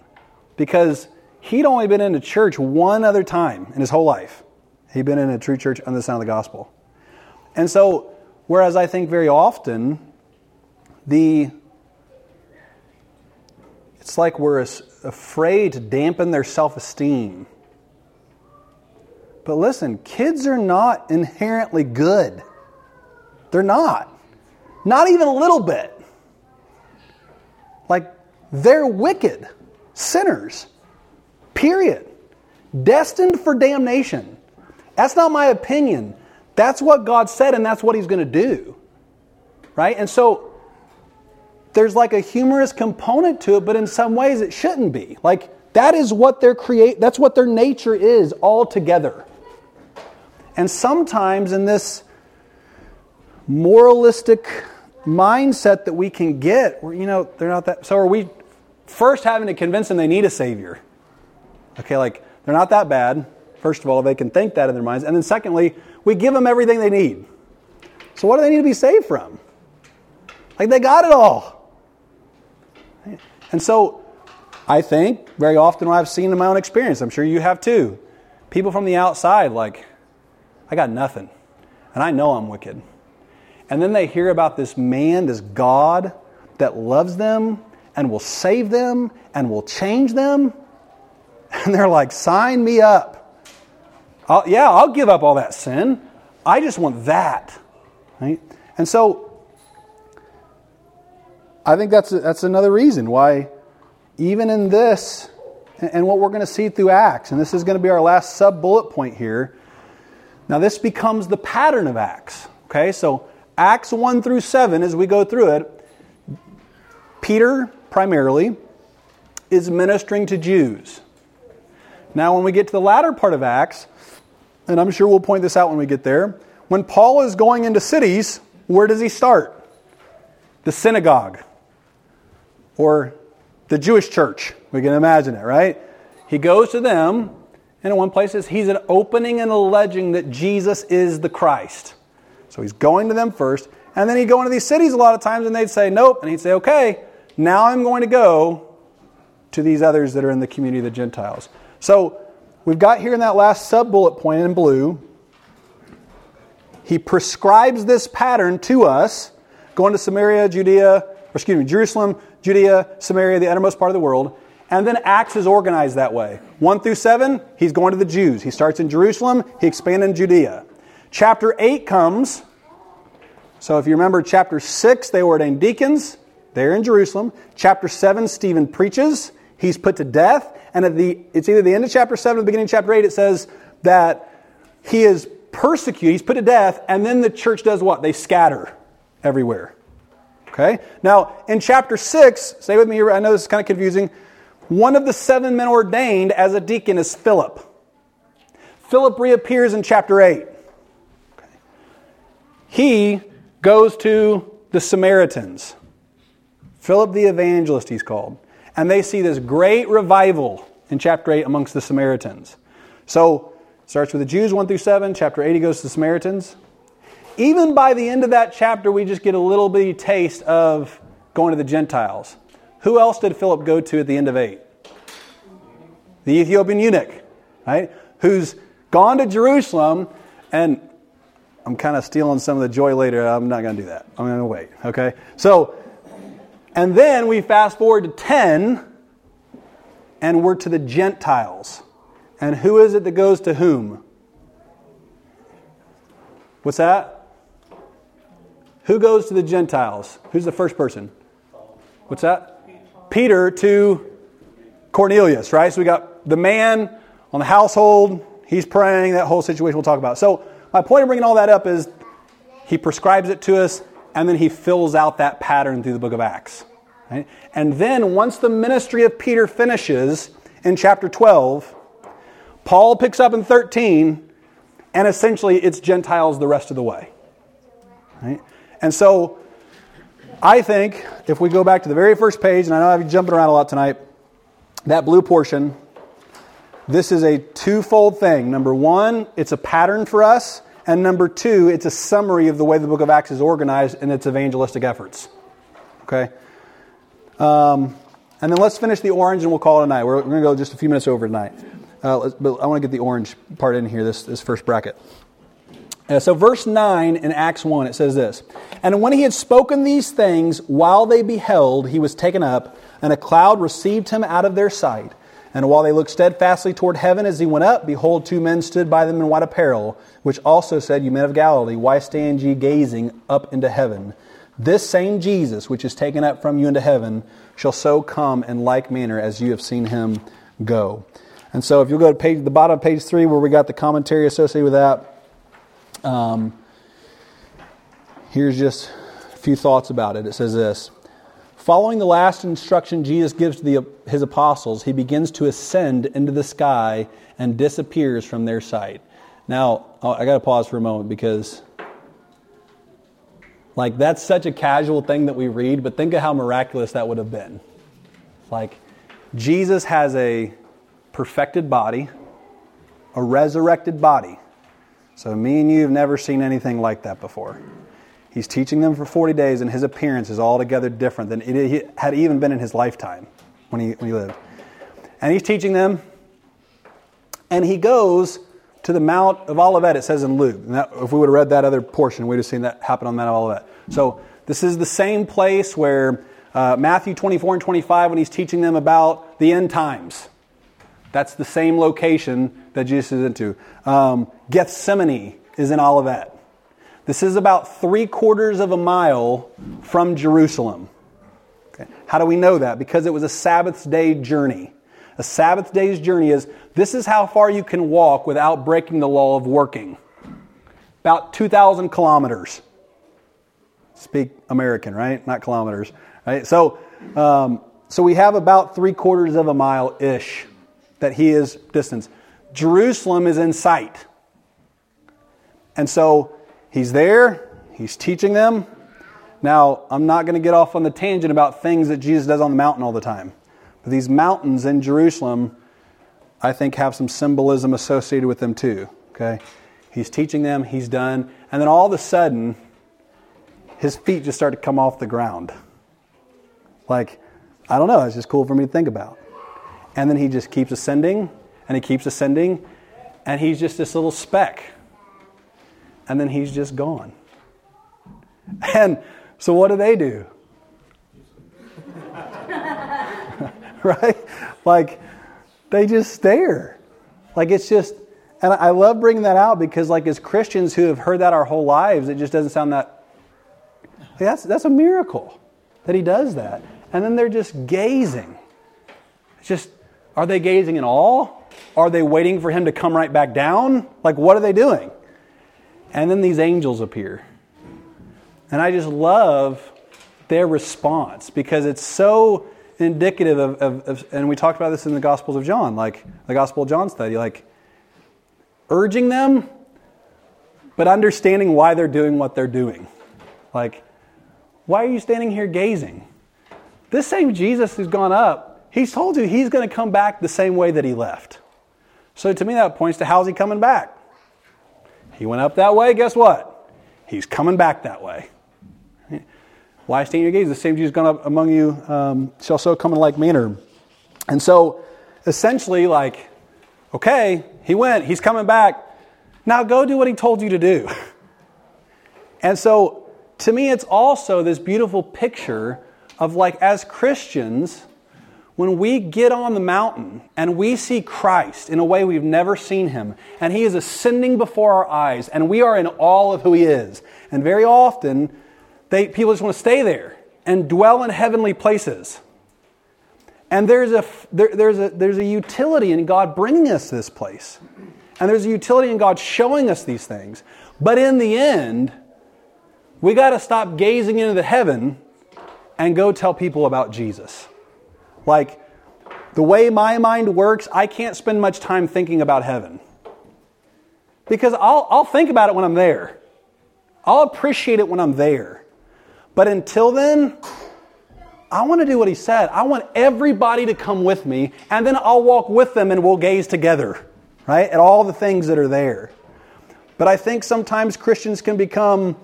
because he'd only been into church one other time in his whole life. He'd been in a true church under the sound of the gospel. And so, whereas I think very often the it's like we're afraid to dampen their self esteem but listen, kids are not inherently good. They're not. Not even a little bit. Like, they're wicked, sinners, period. Destined for damnation. That's not my opinion. That's what God said, and that's what He's going to do. Right? And so, there's like a humorous component to it, but in some ways it shouldn't be. Like, that is what their create that's what their nature is altogether. And sometimes in this moralistic mindset that we can get, where you know, they're not that. So are we first having to convince them they need a Savior? Okay, like they're not that bad. First of all, they can think that in their minds. And then secondly, we give them everything they need. So what do they need to be saved from? Like they got it all. And so I think very often what I've seen in my own experience, I'm sure you have too, people from the outside, like, I got nothing. And I know I'm wicked. And then they hear about this man, this God that loves them and will save them and will change them. And they're like, sign me up. I'll, yeah, I'll give up all that sin. I just want that. Right? And so I think that's, that's another reason why, even in this, and what we're going to see through Acts, and this is going to be our last sub bullet point here. Now, this becomes the pattern of Acts. Okay, so Acts 1 through 7, as we go through it, Peter primarily is ministering to Jews. Now, when we get to the latter part of Acts, and I'm sure we'll point this out when we get there, when Paul is going into cities, where does he start? The synagogue or the Jewish church. We can imagine it, right? He goes to them, and in one place says he's an opening and alleging that Jesus is the Christ. So he's going to them first, and then he'd go into these cities a lot of times, and they'd say, Nope. And he'd say, Okay, now I'm going to go to these others that are in the community of the Gentiles. So we've got here in that last sub bullet point in blue, he prescribes this pattern to us, going to Samaria, Judea, or excuse me, Jerusalem, Judea, Samaria, the uttermost part of the world. And then Acts is organized that way. 1 through 7, he's going to the Jews. He starts in Jerusalem, he expands in Judea. Chapter 8 comes. So if you remember chapter 6, they ordained deacons. They're in Jerusalem. Chapter 7, Stephen preaches. He's put to death. And at the, it's either the end of chapter 7 or the beginning of chapter 8, it says that he is persecuted, he's put to death, and then the church does what? They scatter everywhere. Okay? Now, in chapter 6, stay with me here, I know this is kind of confusing. One of the seven men ordained as a deacon is Philip. Philip reappears in chapter 8. Okay. He goes to the Samaritans. Philip the evangelist, he's called and they see this great revival in chapter 8 amongst the Samaritans. So, starts with the Jews 1 through 7, chapter 8 he goes to the Samaritans. Even by the end of that chapter, we just get a little bitty taste of going to the Gentiles. Who else did Philip go to at the end of 8? The Ethiopian eunuch, right? Who's gone to Jerusalem, and I'm kind of stealing some of the joy later. I'm not going to do that. I'm going to wait, okay? So, and then we fast forward to 10, and we're to the Gentiles. And who is it that goes to whom? What's that? Who goes to the Gentiles? Who's the first person? What's that? Peter to Cornelius, right? So we got the man on the household, he's praying, that whole situation we'll talk about. So, my point of bringing all that up is he prescribes it to us, and then he fills out that pattern through the book of Acts. Right? And then, once the ministry of Peter finishes in chapter 12, Paul picks up in 13, and essentially it's Gentiles the rest of the way. Right? And so, I think if we go back to the very first page, and I know I've been jumping around a lot tonight, that blue portion, this is a twofold thing. Number one, it's a pattern for us. And number two, it's a summary of the way the book of Acts is organized in its evangelistic efforts. Okay? Um, and then let's finish the orange and we'll call it a night. We're, we're going to go just a few minutes over tonight. Uh, but I want to get the orange part in here, this, this first bracket. Uh, so, verse 9 in Acts 1, it says this And when he had spoken these things, while they beheld, he was taken up, and a cloud received him out of their sight. And while they looked steadfastly toward heaven as he went up, behold, two men stood by them in white apparel, which also said, You men of Galilee, why stand ye gazing up into heaven? This same Jesus, which is taken up from you into heaven, shall so come in like manner as you have seen him go. And so, if you'll go to page, the bottom of page three, where we got the commentary associated with that, um, here's just a few thoughts about it. It says this Following the last instruction Jesus gives to the, his apostles, he begins to ascend into the sky and disappears from their sight. Now, oh, I got to pause for a moment because, like, that's such a casual thing that we read, but think of how miraculous that would have been. Like, Jesus has a perfected body, a resurrected body. So, me and you have never seen anything like that before. He's teaching them for 40 days, and his appearance is altogether different than it had even been in his lifetime when he, when he lived. And he's teaching them, and he goes to the Mount of Olivet, it says in Luke. That, if we would have read that other portion, we'd have seen that happen on the Mount of Olivet. So this is the same place where uh, Matthew 24 and 25, when he's teaching them about the end times. That's the same location that Jesus is into. Um, Gethsemane is in Olivet. This is about three quarters of a mile from Jerusalem. Okay. How do we know that? Because it was a Sabbath day journey. A Sabbath day's journey is this is how far you can walk without breaking the law of working. About 2,000 kilometers. Speak American, right? Not kilometers, right? So, um, so we have about three quarters of a mile ish that he is distance. Jerusalem is in sight. And so he's there, he's teaching them. Now, I'm not going to get off on the tangent about things that Jesus does on the mountain all the time. These mountains in Jerusalem, I think, have some symbolism associated with them too. Okay? He's teaching them, he's done, and then all of a sudden, his feet just start to come off the ground. Like, I don't know, it's just cool for me to think about. And then he just keeps ascending, and he keeps ascending, and he's just this little speck. And then he's just gone. And so, what do they do? right? Like, they just stare. Like, it's just, and I love bringing that out because, like, as Christians who have heard that our whole lives, it just doesn't sound that. That's, that's a miracle that he does that. And then they're just gazing. It's just, are they gazing in awe? Are they waiting for him to come right back down? Like, what are they doing? And then these angels appear. And I just love their response because it's so indicative of, of, of, and we talked about this in the Gospels of John, like the Gospel of John study, like urging them, but understanding why they're doing what they're doing. Like, why are you standing here gazing? This same Jesus who's gone up, he's told you he's going to come back the same way that he left. So to me, that points to how's he coming back? He went up that way, guess what? He's coming back that way. Why stand your gaze? The same Jesus gone up among you um, shall so come in like manner. And so, essentially, like, okay, he went, he's coming back. Now go do what he told you to do. and so, to me, it's also this beautiful picture of like, as Christians, when we get on the mountain and we see Christ in a way we've never seen him, and he is ascending before our eyes, and we are in awe of who he is, and very often, they, people just want to stay there and dwell in heavenly places. And there's a, there, there's, a, there's a utility in God bringing us this place. And there's a utility in God showing us these things. But in the end, we got to stop gazing into the heaven and go tell people about Jesus. Like, the way my mind works, I can't spend much time thinking about heaven. Because I'll, I'll think about it when I'm there, I'll appreciate it when I'm there. But until then, I want to do what he said. I want everybody to come with me, and then I'll walk with them and we'll gaze together, right, at all the things that are there. But I think sometimes Christians can become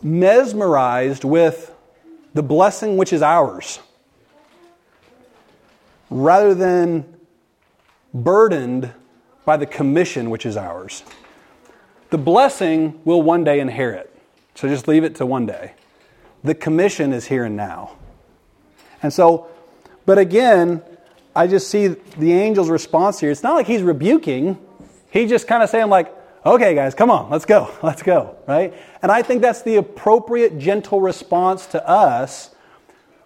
mesmerized with the blessing which is ours rather than burdened by the commission which is ours. The blessing we'll one day inherit. So just leave it to one day. The commission is here and now. And so, but again, I just see the angel's response here. It's not like he's rebuking. He's just kind of saying, like, okay, guys, come on, let's go, let's go, right? And I think that's the appropriate, gentle response to us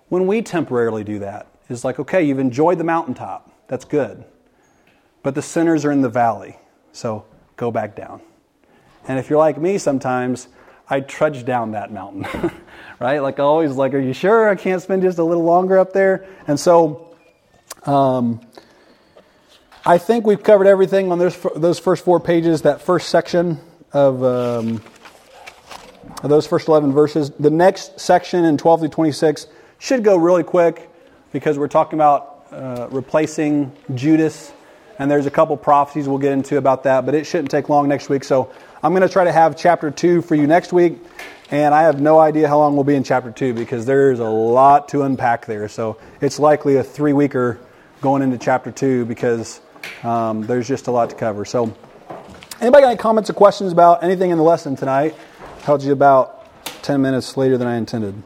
when we temporarily do that. Is like, okay, you've enjoyed the mountaintop. That's good. But the sinners are in the valley. So go back down. And if you're like me sometimes, I trudge down that mountain, right? Like always, like, are you sure I can't spend just a little longer up there? And so, um, I think we've covered everything on those those first four pages. That first section of, um, of those first eleven verses. The next section in twelve through twenty six should go really quick because we're talking about uh, replacing Judas, and there's a couple prophecies we'll get into about that. But it shouldn't take long next week. So I'm going to try to have chapter 2 for you next week, and I have no idea how long we'll be in chapter 2 because there's a lot to unpack there. So it's likely a three weeker going into chapter 2 because um, there's just a lot to cover. So, anybody got any comments or questions about anything in the lesson tonight? Held you about 10 minutes later than I intended.